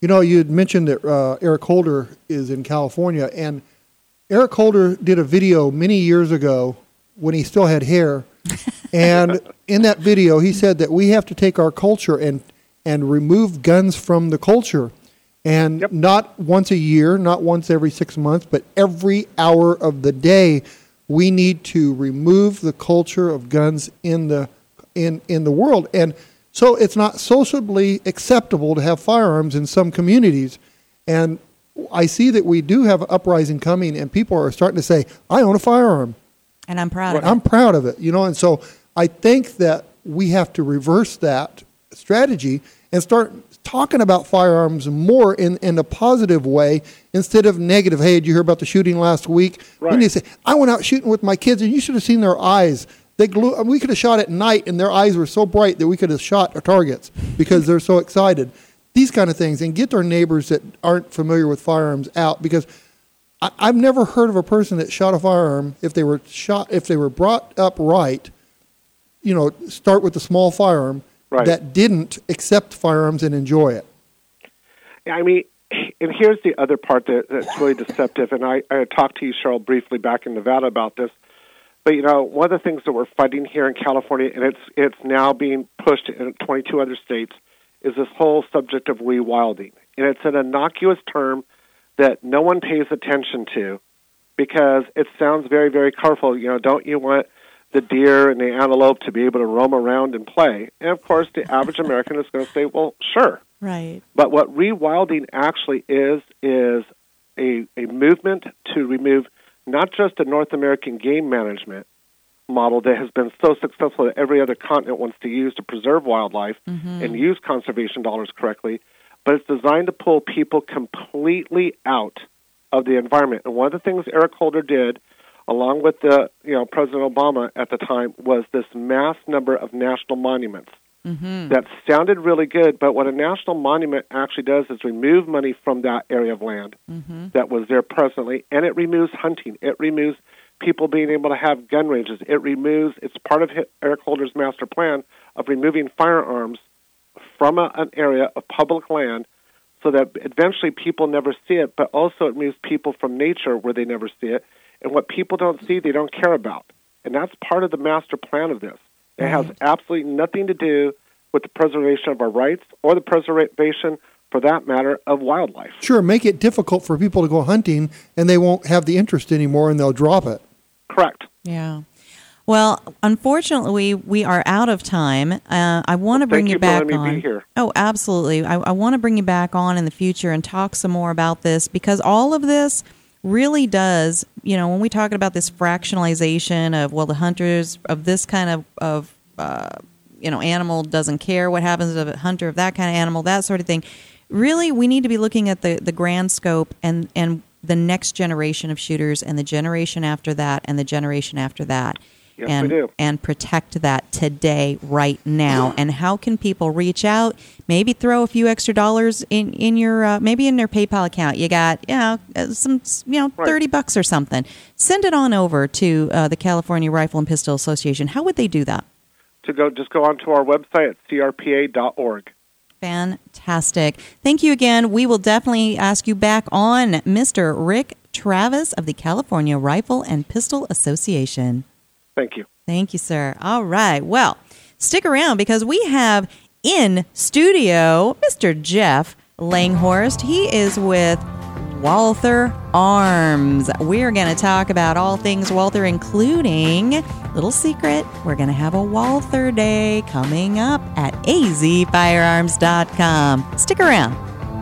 [SPEAKER 2] You know, you had mentioned that uh, Eric Holder is in California, and Eric Holder did a video many years ago when he still had hair. and in that video, he said that we have to take our culture and, and remove guns from the culture. And not once a year, not once every six months, but every hour of the day, we need to remove the culture of guns in the in in the world. And so it's not sociably acceptable to have firearms in some communities. And I see that we do have an uprising coming, and people are starting to say, "I own a firearm."
[SPEAKER 1] and I'm proud of it.
[SPEAKER 2] I'm proud of it, you know. And so I think that we have to reverse that strategy and start talking about firearms more in, in a positive way instead of negative. Hey, did you hear about the shooting last week? We need to say, I went out shooting with my kids, and you should have seen their eyes. They glue. We could have shot at night, and their eyes were so bright that we could have shot our targets because they're so excited. These kind of things, and get their neighbors that aren't familiar with firearms out because I, I've never heard of a person that shot a firearm if they were shot if they were brought up right. You know, start with a small firearm
[SPEAKER 7] Right.
[SPEAKER 2] that didn't accept firearms and enjoy it.
[SPEAKER 7] Yeah, I mean, and here's the other part that, that's really deceptive. And I, I talked to you, Cheryl, briefly back in Nevada about this. But you know, one of the things that we're fighting here in California, and it's it's now being pushed in 22 other states, is this whole subject of rewilding, and it's an innocuous term that no one pays attention to because it sounds very, very colorful. You know, don't you want the deer and the antelope to be able to roam around and play? And of course, the average American is going to say, "Well, sure."
[SPEAKER 1] Right.
[SPEAKER 7] But what rewilding actually is is a, a movement to remove not just the North American game management model that has been so successful that every other continent wants to use to preserve wildlife mm-hmm. and use conservation dollars correctly, but it's designed to pull people completely out of the environment. And one of the things Eric Holder did, along with the you know President Obama at the time, was this mass number of national monuments
[SPEAKER 1] Mm-hmm.
[SPEAKER 7] that sounded really good, but what a national monument actually does is remove money from that area of land
[SPEAKER 1] Mm-hmm.
[SPEAKER 7] that was there presently, and it removes hunting. It removes people being able to have gun ranges. It removes, it's part of Eric Holder's master plan of removing firearms from a, an area of public land so that eventually people never see it, but also it moves people from nature where they never see it. And what people don't see, they don't care about. And that's part of the master plan of this. It has absolutely nothing to do with the preservation of our rights or the preservation for that matter, of wildlife.
[SPEAKER 2] Sure, make it difficult for people to go hunting, and they won't have the interest anymore, and they'll drop it.
[SPEAKER 7] Correct.
[SPEAKER 1] Yeah. Well, unfortunately, we are out of time. Uh, I want to bring
[SPEAKER 7] Thank
[SPEAKER 1] you
[SPEAKER 7] you for
[SPEAKER 1] back
[SPEAKER 7] letting me
[SPEAKER 1] on.
[SPEAKER 7] be here.
[SPEAKER 1] Oh, absolutely. I, I want to bring you back on in the future and talk some more about this because all of this really does, you know, when we talk about this fractionalization of well, the hunters of this kind of of uh, you know animal doesn't care what happens to a hunter of that kind of animal, that sort of thing. Really, we need to be looking at the the grand scope and and the next generation of shooters and the generation after that and the generation after that.
[SPEAKER 7] Yes,
[SPEAKER 1] and
[SPEAKER 7] we do.
[SPEAKER 1] and protect that today, right now. And how can people reach out? Maybe throw a few extra dollars in in your uh, maybe in their PayPal account. You got you know uh, some you know
[SPEAKER 7] Right.
[SPEAKER 1] thirty bucks or something. Send it on over to uh, the California Rifle and Pistol Association. How would they do that?
[SPEAKER 7] To go, just go onto our website at crpa.org.
[SPEAKER 1] Fantastic. Thank you again. We will definitely ask you back on, Mr. Rick Travis of the California Rifle and Pistol Association.
[SPEAKER 7] Thank you.
[SPEAKER 1] Thank you, sir. All right. Well, stick around because we have in studio Mr. Jeff Langhorst. He is with Walther Arms. We're going to talk about all things Walther, including little secret. We're going to have a Walther Day coming up at azfirearms.com. Stick around.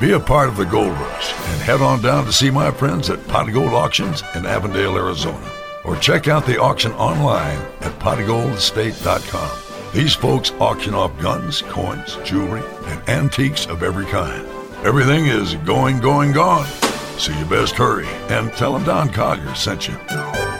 [SPEAKER 4] Be a part of the gold rush and head on down to see my friends at Pot Gold Auctions in Avondale, Arizona. Or check out the auction online at potofgoldestate.com. These folks auction off guns, coins, jewelry, and antiques of every kind. Everything is going, going, gone. So you best hurry and tell them Don Collier sent you.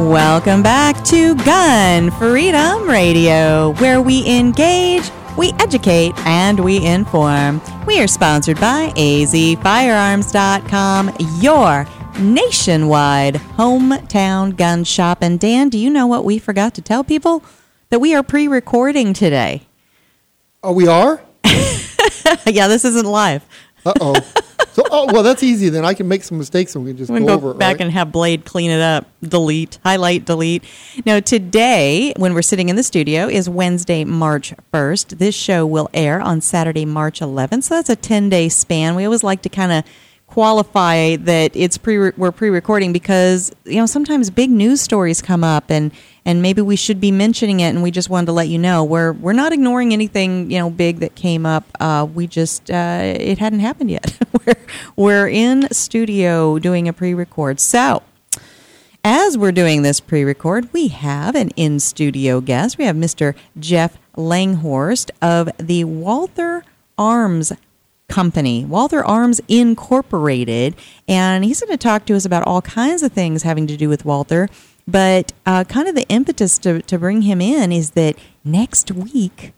[SPEAKER 1] Welcome back to Gun Freedom Radio, where we engage, we educate, and we inform. We are sponsored by azfirearms.com, your nationwide hometown gun shop. And Dan, do you know what we forgot to tell people? That we are pre recording today.
[SPEAKER 2] Oh, we are?
[SPEAKER 1] yeah, this isn't live.
[SPEAKER 2] Uh oh. So, oh, well, that's easy then. I can make some mistakes and we can just
[SPEAKER 1] We
[SPEAKER 2] go, over
[SPEAKER 1] go
[SPEAKER 2] it.
[SPEAKER 1] back
[SPEAKER 2] right?
[SPEAKER 1] and have Blade clean it up, delete, highlight, delete. Now, today, when we're sitting in the studio, is Wednesday, March 1st. This show will air on Saturday, March 11th. So that's a 10 day span. We always like to kind of qualify that it's pre we're pre-recording because you know sometimes big news stories come up and and maybe we should be mentioning it and we just wanted to let you know we're we're not ignoring anything you know big that came up uh, we just uh, it hadn't happened yet we're we're in studio doing a pre-record so as we're doing this pre record, we have an in studio guest. We have Mr. Jeff Langhorst of the Walther Arms Company, Walther Arms Incorporated. And he's going to talk to us about all kinds of things having to do with Walther. But uh, kind of the impetus to, to bring him in is that next week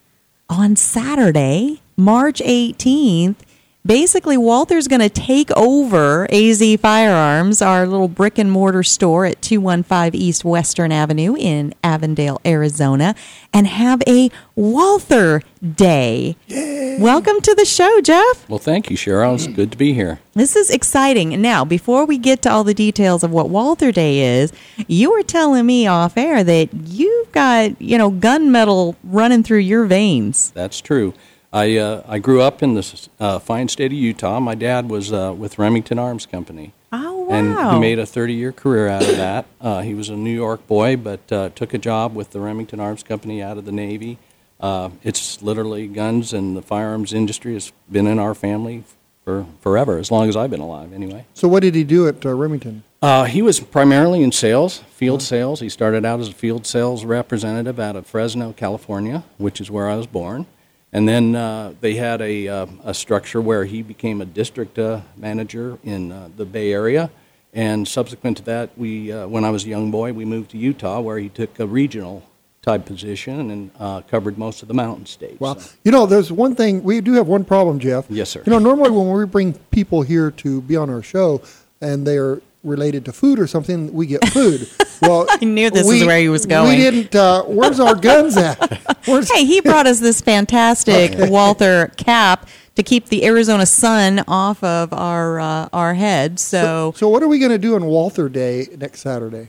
[SPEAKER 1] on Saturday, March 18th, basically Walther's going to take over AZ Firearms, our little brick and mortar store at 215 East Western Avenue in Avondale, Arizona, and have a Walther Day. Yay. Welcome to the show, Jeff.
[SPEAKER 8] Well, thank you, Cheryl. It's good to be here.
[SPEAKER 1] This is exciting. Now, before we get to all the details of what Walther Day is, you were telling me off air that you've got, you know, gunmetal running through your veins.
[SPEAKER 8] That's true. I uh, I grew up in the uh, fine state of Utah. My dad was uh, with Remington Arms Company.
[SPEAKER 1] Oh,
[SPEAKER 8] And he made a 30 year career out of that. Uh, he was a New York boy, but uh, took a job with the Remington Arms Company out of the Navy. Uh, it's literally guns and the firearms industry has been in our family for forever, as long as I've been alive, anyway.
[SPEAKER 2] So what did he do at uh, Remington?
[SPEAKER 8] Uh, he was primarily in sales, field sales. He started out as a field sales representative out of Fresno, California, which is where I was born. And then uh, they had a, uh, a structure where he became a district uh, manager in uh, the Bay Area. And subsequent to that, we, uh, when I was a young boy, we moved to Utah, where he took a regional type position and uh, covered most of the mountain states.
[SPEAKER 2] Well, you know, there's one thing we do have one problem, Jeff.
[SPEAKER 8] Yes, sir.
[SPEAKER 2] You know, normally when we bring people here to be on our show and they're related to food or something, we get food. Well,
[SPEAKER 1] I knew this
[SPEAKER 2] we,
[SPEAKER 1] is where he was going.
[SPEAKER 2] We didn't. Uh, where's our guns at? Where's,
[SPEAKER 1] hey, he brought us this fantastic Walther cap to keep the Arizona sun off of our uh, our head. So,
[SPEAKER 2] so what are we going to do on Walther Day next Saturday?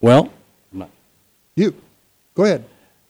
[SPEAKER 8] Well,
[SPEAKER 2] You, go ahead.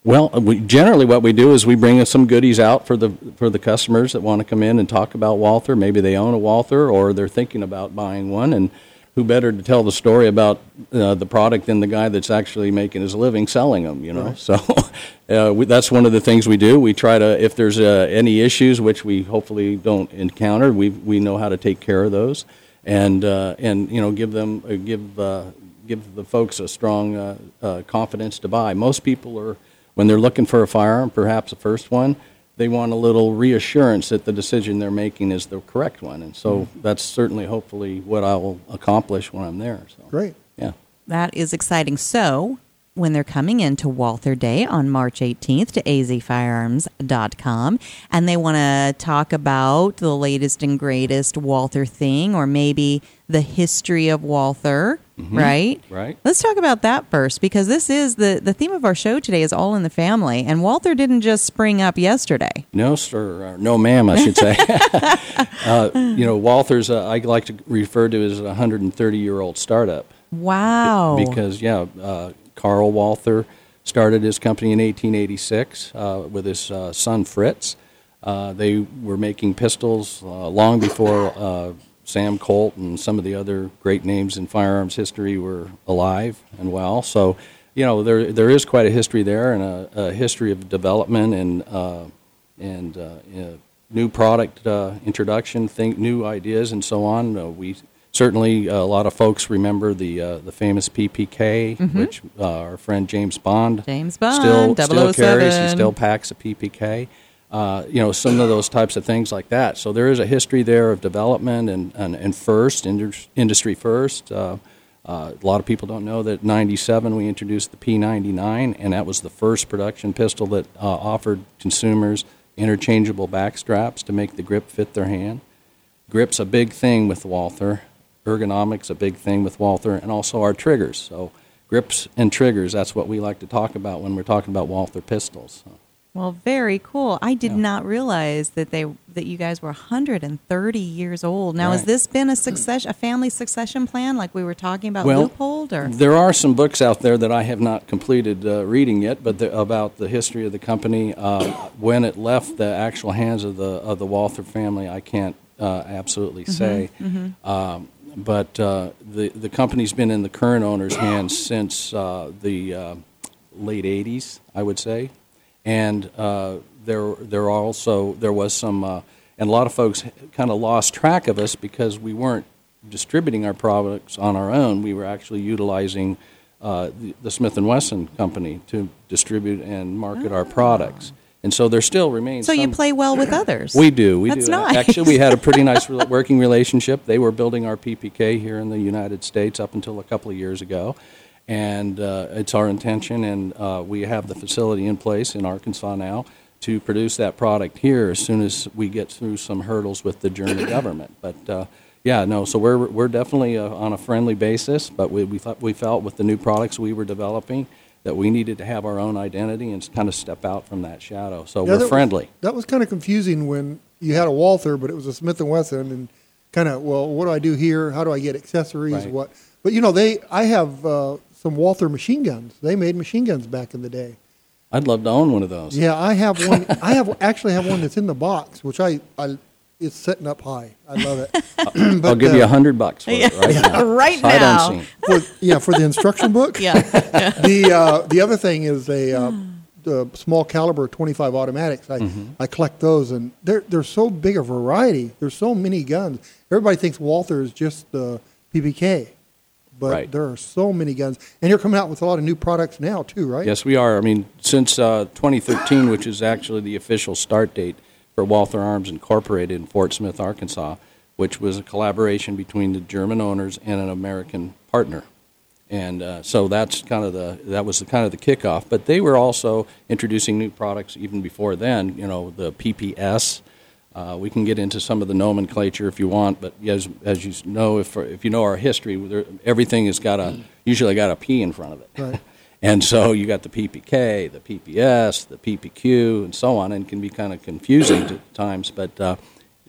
[SPEAKER 8] Well, we, generally what we do is we bring some goodies out for the for the customers that want to come in and talk about Walther. Maybe they own a Walther or they're thinking about buying one, and who better to tell the story about uh, the product than the guy that's actually making his living selling them? You know,
[SPEAKER 2] Right.
[SPEAKER 8] so uh, we, that's one of the things we do. We try to, if there's uh, any issues, which we hopefully don't encounter, we we know how to take care of those, and uh, and you know give them uh, give uh, give the folks a strong uh, uh, confidence to buy. Most people are when they're looking for a firearm, perhaps the first one, they want a little reassurance that the decision they're making is the correct one, and so mm-hmm. that's certainly hopefully what I will accomplish when I'm there. So
[SPEAKER 2] Great.
[SPEAKER 8] yeah.
[SPEAKER 1] that is exciting. So, when they're coming into Walther Day on March 18th to azfirearms.com and they want to talk about the latest and greatest Walther thing or maybe the history of Walther,
[SPEAKER 8] Mhm.
[SPEAKER 1] right?
[SPEAKER 8] Right.
[SPEAKER 1] Let's talk about that first because this is the the theme of our show today is all in the family and Walther didn't just spring up yesterday.
[SPEAKER 8] No, sir. Or no, ma'am, I should say. uh, you know, Walther's, uh, I like to refer to as a 130 year old startup.
[SPEAKER 1] Wow.
[SPEAKER 8] Because, yeah, uh, Carl Walther started his company in 1886 uh, with his uh, son Fritz. Uh, they were making pistols uh, long before uh, Sam Colt and some of the other great names in firearms history were alive and well. So, you know, there there is quite a history there and a, a history of development and uh, and new product introduction, think new ideas, and so on. We certainly a lot of folks remember the uh, the famous PPK,
[SPEAKER 1] Mhm.
[SPEAKER 8] which uh, our friend James Bond
[SPEAKER 1] James Bond,
[SPEAKER 8] still still carries. He still packs a PPK. Uh, you know, some of those types of things like that. So there is a history there of development and, and, and first, industry first. Uh, uh, a lot of people don't know that 97 we introduced the P99, and that was the first production pistol that uh, offered consumers interchangeable back straps to make the grip fit their hand. Grip's a big thing with Walther. Ergonomics a big thing with Walther, and also our triggers. So grips and triggers, that's what we like to talk about when we're talking about Walther pistols.
[SPEAKER 1] Well, very cool. I did not realize that they that you guys were 130 years old. Now, has this been a success, a family succession plan, like we were talking about
[SPEAKER 8] Well,
[SPEAKER 1] Leupold, or
[SPEAKER 8] There are some books out there that I have not completed uh, reading yet, but the, about the history of the company. Uh, when it left the actual hands of the of the Walther family, I can't uh, absolutely say.
[SPEAKER 1] mhm.
[SPEAKER 8] Um, but uh, the the company's been in the current owner's hands since uh, the uh, late '80s, I would say, and uh, there there also there was some, uh, and a lot of folks kind of lost track of us because we weren't distributing our products on our own. We were actually utilizing uh, the, the Smith and Wesson company to distribute and market our products. And so there still remains.
[SPEAKER 1] so you play well with others.
[SPEAKER 8] we do. We
[SPEAKER 1] That's
[SPEAKER 8] do.
[SPEAKER 1] nice.
[SPEAKER 8] Actually, we had a pretty nice working relationship. They were building our PPK here in the United States up until a couple of years ago, and uh, it's our intention, and uh, we have the facility in place in Arkansas now to produce that product here as soon as we get through some hurdles with the German government. But uh, yeah, no, so we're we're definitely uh, on a friendly basis, but we we thought we felt with the new products we were developing that we needed to have our own identity and kind of step out from that shadow. So
[SPEAKER 2] Yeah,
[SPEAKER 8] we're
[SPEAKER 2] that was-
[SPEAKER 8] friendly.
[SPEAKER 2] that was kind of confusing when you had a Walther, but it was a Smith and Wesson, and kind of, well, what do I do here? How do I get accessories?
[SPEAKER 8] Right.
[SPEAKER 2] What? But you know, they, I have uh, some Walther machine guns. They made machine guns back in the day.
[SPEAKER 8] I'd love to own one of those.
[SPEAKER 2] Yeah, I have one. I have actually have one that's in the box, which I, I it's sitting up high. I love it.
[SPEAKER 8] I'll
[SPEAKER 2] But,
[SPEAKER 8] give you
[SPEAKER 2] uh,
[SPEAKER 8] a hundred bucks for it right now.
[SPEAKER 1] Right
[SPEAKER 8] Sight
[SPEAKER 1] now.
[SPEAKER 8] unseen.
[SPEAKER 2] for, yeah, for the instruction book.
[SPEAKER 1] Yeah.
[SPEAKER 2] the uh, the other thing is a uh, the small caliber 25 automatics. I
[SPEAKER 8] Mm-hmm.
[SPEAKER 2] I collect those, and they're they're so big a variety. There's so many guns. Everybody thinks Walther is just the PPK, but
[SPEAKER 8] Right.
[SPEAKER 2] there are so many guns, and you're coming out with a lot of new products now too, right?
[SPEAKER 8] Yes, we are. I mean, since uh, 2013, which is actually the official start date for Walther Arms Incorporated in Fort Smith, Arkansas, which was a collaboration between the German owners and an American partner. And uh, so that's kind of the that was the kind of the kickoff. But they were also introducing new products even before then. You know, the PPS. Uh, we can get into some of the nomenclature if you want, but as as you know, if if you know our history, there, everything has got a usually got a P in front of it.
[SPEAKER 2] Right.
[SPEAKER 8] And so you got the PPK, the PPS, the PPQ, and so on, and can be kind of confusing at times. But uh,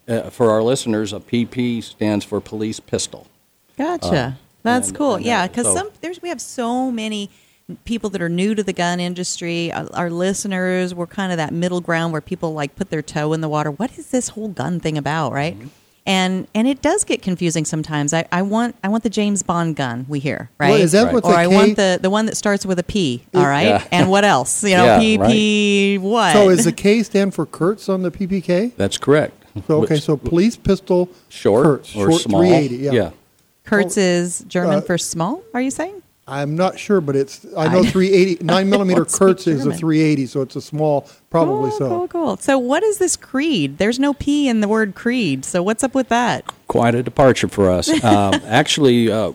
[SPEAKER 8] uh, for our listeners, a PP stands for police pistol.
[SPEAKER 1] Gotcha.
[SPEAKER 8] Uh,
[SPEAKER 1] That's
[SPEAKER 8] and-
[SPEAKER 1] cool.
[SPEAKER 8] and,
[SPEAKER 1] yeah,
[SPEAKER 8] uh,
[SPEAKER 1] because
[SPEAKER 8] so-
[SPEAKER 1] some there's we have so many people that are new to the gun industry. Our, our listeners, we're kind of that middle ground where people like put their toe in the water. What is this whole gun thing about, right?
[SPEAKER 8] Mm-hmm.
[SPEAKER 1] And and it does get confusing sometimes. I, I want I want the James Bond gun we hear, right?
[SPEAKER 2] Well, is that what's
[SPEAKER 1] or
[SPEAKER 2] a
[SPEAKER 1] I
[SPEAKER 2] K-
[SPEAKER 1] want the the one that starts with a P. All right,
[SPEAKER 8] Yeah.
[SPEAKER 1] and what else? You know,
[SPEAKER 8] Yeah,
[SPEAKER 1] PP what?
[SPEAKER 2] So is the K stand for Kurz on the PPK?
[SPEAKER 8] That's correct.
[SPEAKER 2] So okay,
[SPEAKER 8] Which-
[SPEAKER 2] so police pistol
[SPEAKER 8] short
[SPEAKER 2] Kurz,
[SPEAKER 8] or
[SPEAKER 2] short
[SPEAKER 8] small.
[SPEAKER 2] 380. Yeah.
[SPEAKER 1] Kurz is German
[SPEAKER 2] uh,
[SPEAKER 1] for small. Are you saying?
[SPEAKER 2] I'm not sure, but it's I know 380 nine millimeter
[SPEAKER 1] What's
[SPEAKER 2] Kurz is a 380, so it's a small, probably
[SPEAKER 1] cool,
[SPEAKER 2] so.
[SPEAKER 1] Cool, cool. So, what is this creed? There's no P in the word creed. So, what's up with that?
[SPEAKER 8] quite a departure for us. um, actually, uh,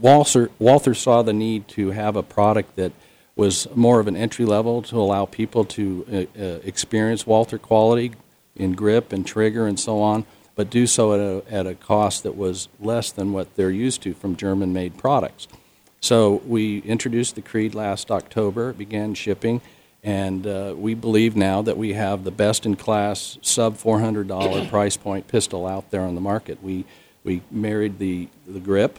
[SPEAKER 8] Walther, Walther saw the need to have a product that was more of an entry level to allow people to uh, uh, experience Walther quality in grip and trigger and so on, but do so at a, at a cost that was less than what they're used to from German made products. So we introduced the Creed last October, began shipping, and uh, we believe now that we have the best in class sub $400 price point pistol out there on the market. We, we married the, the grip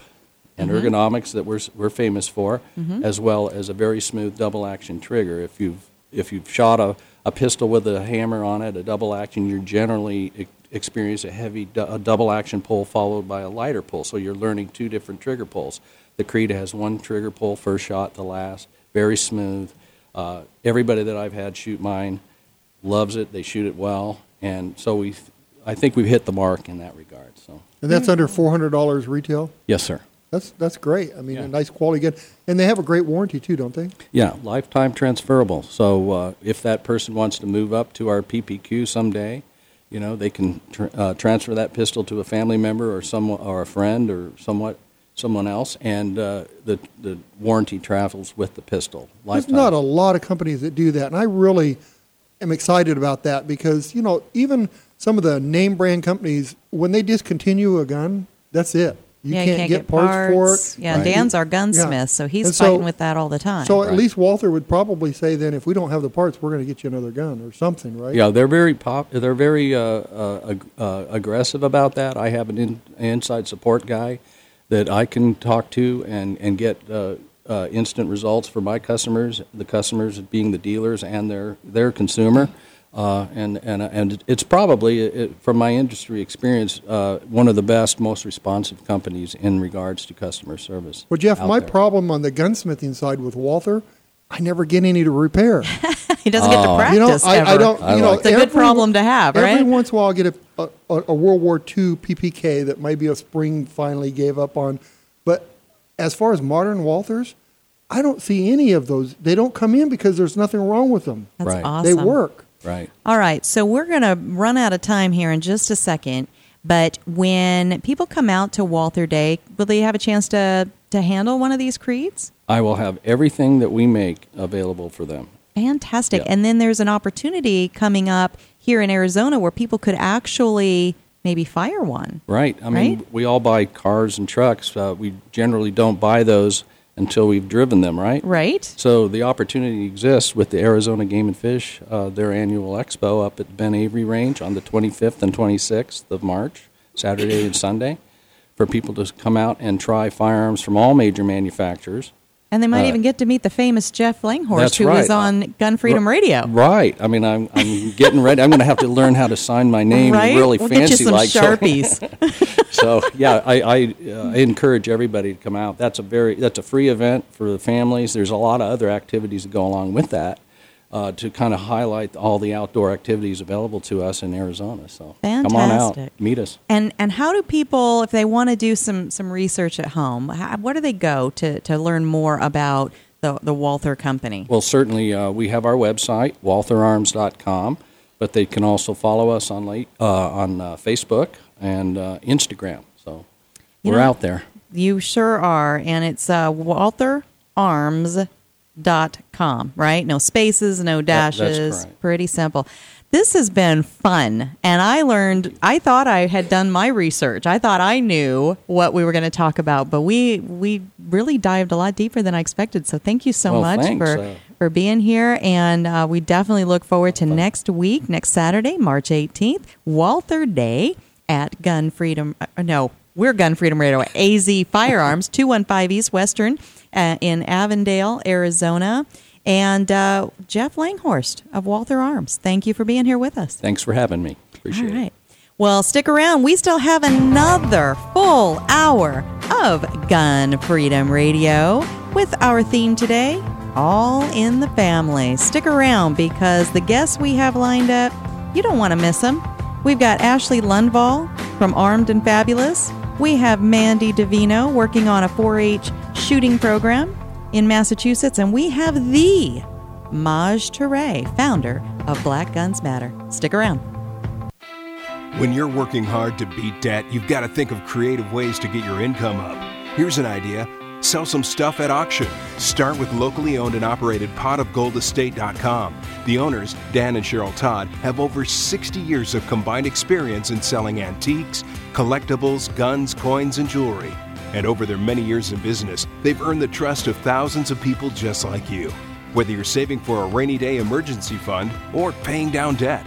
[SPEAKER 8] and
[SPEAKER 1] Mhm.
[SPEAKER 8] ergonomics that we're, we're famous for,
[SPEAKER 1] Mhm.
[SPEAKER 8] as well as a very smooth double action trigger. If you've, if you've shot a, a pistol with a hammer on it, a double action, you generally e- experience a heavy du- a double action pull followed by a lighter pull. So you're learning two different trigger pulls. The Creed has one trigger pull, first shot to last, very smooth. Uh, everybody that I've had shoot mine loves it. They shoot it well, and so we, I think we've hit the mark in that regard. So
[SPEAKER 2] And that's under $400 retail?
[SPEAKER 8] yes, sir.
[SPEAKER 2] That's that's great. I mean, a nice quality gun. And they have a great warranty too, don't they?
[SPEAKER 8] Yeah, lifetime transferable. So uh, if that person wants to move up to our PPQ someday, you know, they can tr- uh, transfer that pistol to a family member or someone or a friend or somewhat someone else, and uh, the the warranty travels with the pistol.
[SPEAKER 2] There's not a lot of companies that do that, and I really am excited about that because you know even some of the name brand companies when they discontinue a gun, that's it. You
[SPEAKER 1] yeah,
[SPEAKER 2] can't,
[SPEAKER 1] you can't
[SPEAKER 2] get, parts, for it.
[SPEAKER 1] Yeah, Dan's our gunsmith,
[SPEAKER 2] Yeah.
[SPEAKER 1] so he's
[SPEAKER 2] so-
[SPEAKER 1] fighting with that all the time.
[SPEAKER 2] So at least Walther would probably say then, if we don't have the parts, we're going to get you another gun or something, right?
[SPEAKER 8] Yeah, they're very pop. They're very uh, uh, uh, aggressive about that. I have an in, inside support guy that I can talk to and and get uh, uh, instant results for my customers. The customers being the dealers and their their consumer. Uh, and and and it's probably, it, from my industry experience, uh, one of the best, most responsive companies in regards to customer service.
[SPEAKER 2] Well, Jeff, my
[SPEAKER 8] there.
[SPEAKER 2] problem on the gunsmithing side with Walther, I never get any to repair.
[SPEAKER 1] he doesn't get to
[SPEAKER 8] Oh.
[SPEAKER 1] practice
[SPEAKER 2] you know, I, I
[SPEAKER 1] ever.
[SPEAKER 2] don't.
[SPEAKER 8] I
[SPEAKER 2] know,
[SPEAKER 8] like
[SPEAKER 1] It's a good
[SPEAKER 2] every-
[SPEAKER 1] problem to have,
[SPEAKER 2] Every
[SPEAKER 1] right?
[SPEAKER 2] once in a while, I'll get a, a, a World War II PPK that maybe a spring finally gave up on. But as far as modern Walthers, I don't see any of those. They don't come in because there's nothing wrong with them.
[SPEAKER 1] That's
[SPEAKER 8] Right.
[SPEAKER 1] awesome.
[SPEAKER 2] They work.
[SPEAKER 8] Right.
[SPEAKER 1] All right, so we're going to run out of time here in just a second. But when people come out to Walther Day, will they have a chance to, to handle one of these creeds?
[SPEAKER 8] I will have everything that we make available for them.
[SPEAKER 1] Fantastic.
[SPEAKER 8] Yeah.
[SPEAKER 1] And then there's an opportunity coming up here in Arizona where people could actually maybe fire one.
[SPEAKER 8] Right. I mean,
[SPEAKER 1] Right?
[SPEAKER 8] we all buy cars and trucks. Uh, we generally don't buy those until we've driven them, right?
[SPEAKER 1] Right.
[SPEAKER 8] So the opportunity exists with the Arizona Game and Fish, uh, their annual expo up at Ben Avery Range on the 25th and 26th of March, Saturday and Sunday, for people to come out and try firearms from all major manufacturers.
[SPEAKER 1] And they might
[SPEAKER 8] Uh,
[SPEAKER 1] even get to meet the famous Jeff Langhorst, who was on Gun Freedom
[SPEAKER 8] R-
[SPEAKER 1] Radio.
[SPEAKER 8] Right. I mean, I'm, I'm getting ready. I'm going to have to learn how to sign my name
[SPEAKER 1] Right?
[SPEAKER 8] really
[SPEAKER 1] We'll get you
[SPEAKER 8] fancy
[SPEAKER 1] some
[SPEAKER 8] like so-
[SPEAKER 1] Sharpies.
[SPEAKER 8] so yeah, I, I, uh, I encourage everybody to come out. That's a very that's a free event for the families. There's a lot of other activities that go along with that uh, to kind of highlight all the outdoor activities available to us in Arizona. So come on out, meet us.
[SPEAKER 1] And and how do people, if they want to do some some research at home, how, where do they go to to learn more about the the Walther Company?
[SPEAKER 8] Well, certainly uh, we have our website waltherarms.com, but they can also follow us on late, uh, on uh, Facebook and uh, Instagram. So
[SPEAKER 1] You
[SPEAKER 8] we're
[SPEAKER 1] know-
[SPEAKER 8] out there.
[SPEAKER 1] You sure are, and it's uh, waltherarms.com, right? No spaces, no
[SPEAKER 8] That-
[SPEAKER 1] dashes.
[SPEAKER 8] correct.
[SPEAKER 1] Pretty simple. This has been fun, and I learned. I thought I had done my research. I thought I knew what we were going to talk about, but we we really dived a lot deeper than I expected. So thank you so
[SPEAKER 8] Well,
[SPEAKER 1] much
[SPEAKER 8] thanks,
[SPEAKER 1] for
[SPEAKER 8] uh,
[SPEAKER 1] for being here, and uh, we definitely look forward to next week, next Saturday, March eighteenth, Walther Day at Gun Freedom. Uh, no, we're Gun Freedom Radio. AZ Firearms, two one five East Western uh, in Avondale, Arizona, and uh, Jeff Langhorst of Walther Arms. Thank you for being here with us.
[SPEAKER 8] Thanks for having me. Appreciate
[SPEAKER 1] All
[SPEAKER 8] it.
[SPEAKER 1] right. Well, stick around. We still have another full hour of Gun Freedom Radio with our theme today All in the Family. Stick around because the guests we have lined up, you don't want to miss them. We've got Ashley Lundvall from Armed and Fabulous. We have Mandy Davino working on a 4 H shooting program in Massachusetts. And we have the Maj Touré, founder of Black Guns Matter. Stick around.
[SPEAKER 6] When you're working hard to beat debt, you've got to think of creative ways to get your income up. Here's an idea sell some stuff at auction. Start with locally owned and operated potofgoldestate.com. The owners, Dan and Cheryl Todd, have over 60 years of combined experience in selling antiques, collectibles, guns, coins, and jewelry. And over their many years in business, they've earned the trust of thousands of people just like you. Whether you're saving for a rainy day emergency fund or paying down debt,